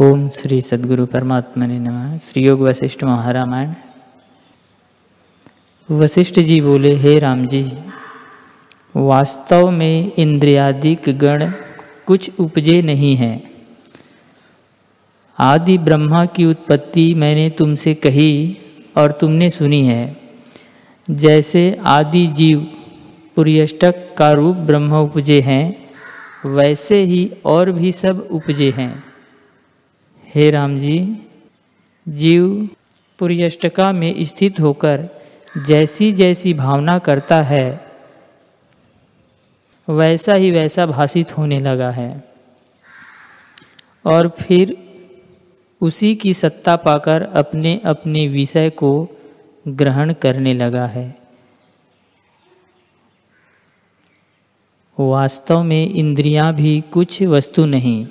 ओम श्री सद्गुरु परमात्मा ने नमः। श्री योग वशिष्ठ महारामायण। वशिष्ठ जी बोले, हे राम जी, वास्तव में इंद्रियादिक गण कुछ उपजे नहीं हैं। आदि ब्रह्मा की उत्पत्ति मैंने तुमसे कही और तुमने सुनी है। जैसे आदि जीव पुर्यष्टक का रूप ब्रह्म उपजे हैं, वैसे ही और भी सब उपजे हैं। हे राम जी, जीव पुर्यष्टका में स्थित होकर जैसी जैसी भावना करता है, वैसा ही वैसा भाषित होने लगा है। और फिर उसी की सत्ता पाकर अपने अपने विषय को ग्रहण करने लगा है। वास्तव में इंद्रियाँ भी कुछ वस्तु नहीं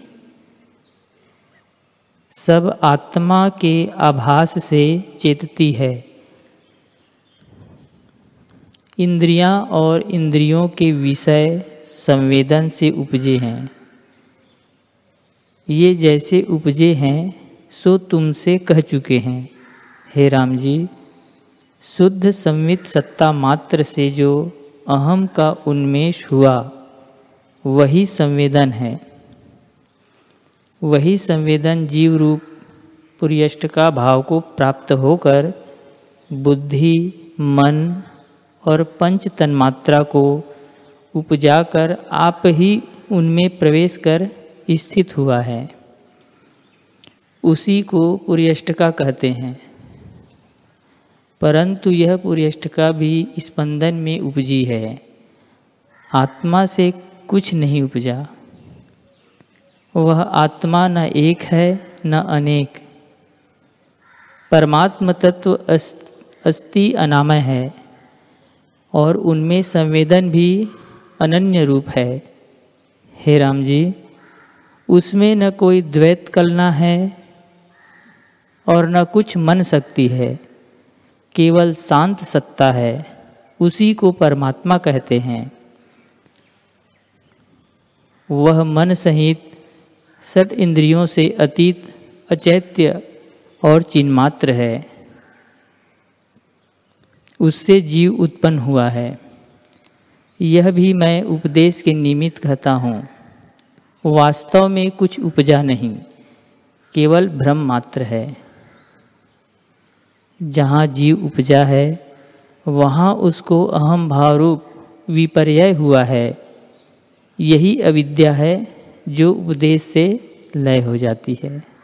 सब आत्मा के आभास से चेतती है। इंद्रियाँ और इंद्रियों के विषय संवेदन से उपजे हैं। ये जैसे उपजे हैं, सो तुमसे कह चुके हैं। हे राम जी, शुद्ध संवित सत्ता मात्र से जो अहम का उन्मेष हुआ, वही संवेदन है। वही संवेदन जीव रूप पुर्यष्ट का भाव को प्राप्त होकर बुद्धि, मन और पंच तन्मात्रा को उपजाकर आप ही उनमें प्रवेश कर स्थित हुआ है। उसी को पुर्यष्टका कहते हैं। परंतु यह पुर्यष्टका भी स्पंदन में उपजी है। आत्मा से कुछ नहीं उपजा। वह आत्मा न एक है, न अनेक। परमात्म तत्व अस्ति अनामय है, और उनमें संवेदन भी अनन्य रूप है। हे राम जी, उसमें न कोई द्वैत कलना है, और न कुछ मन सकती है। केवल शांत सत्ता है, उसी को परमात्मा कहते हैं। वह मन सहित सट इंद्रियों से अतीत, अचैत्य और चिन्मात्र है। उससे जीव उत्पन्न हुआ है। यह भी मैं उपदेश के निमित्त कहता हूँ। वास्तव में कुछ उपजा नहीं, केवल भ्रम मात्र है। जहाँ जीव उपजा है, वहाँ उसको अहम भाव रूप विपर्य हुआ है। यही अविद्या है। जो उपदेश से लय हो जाती है।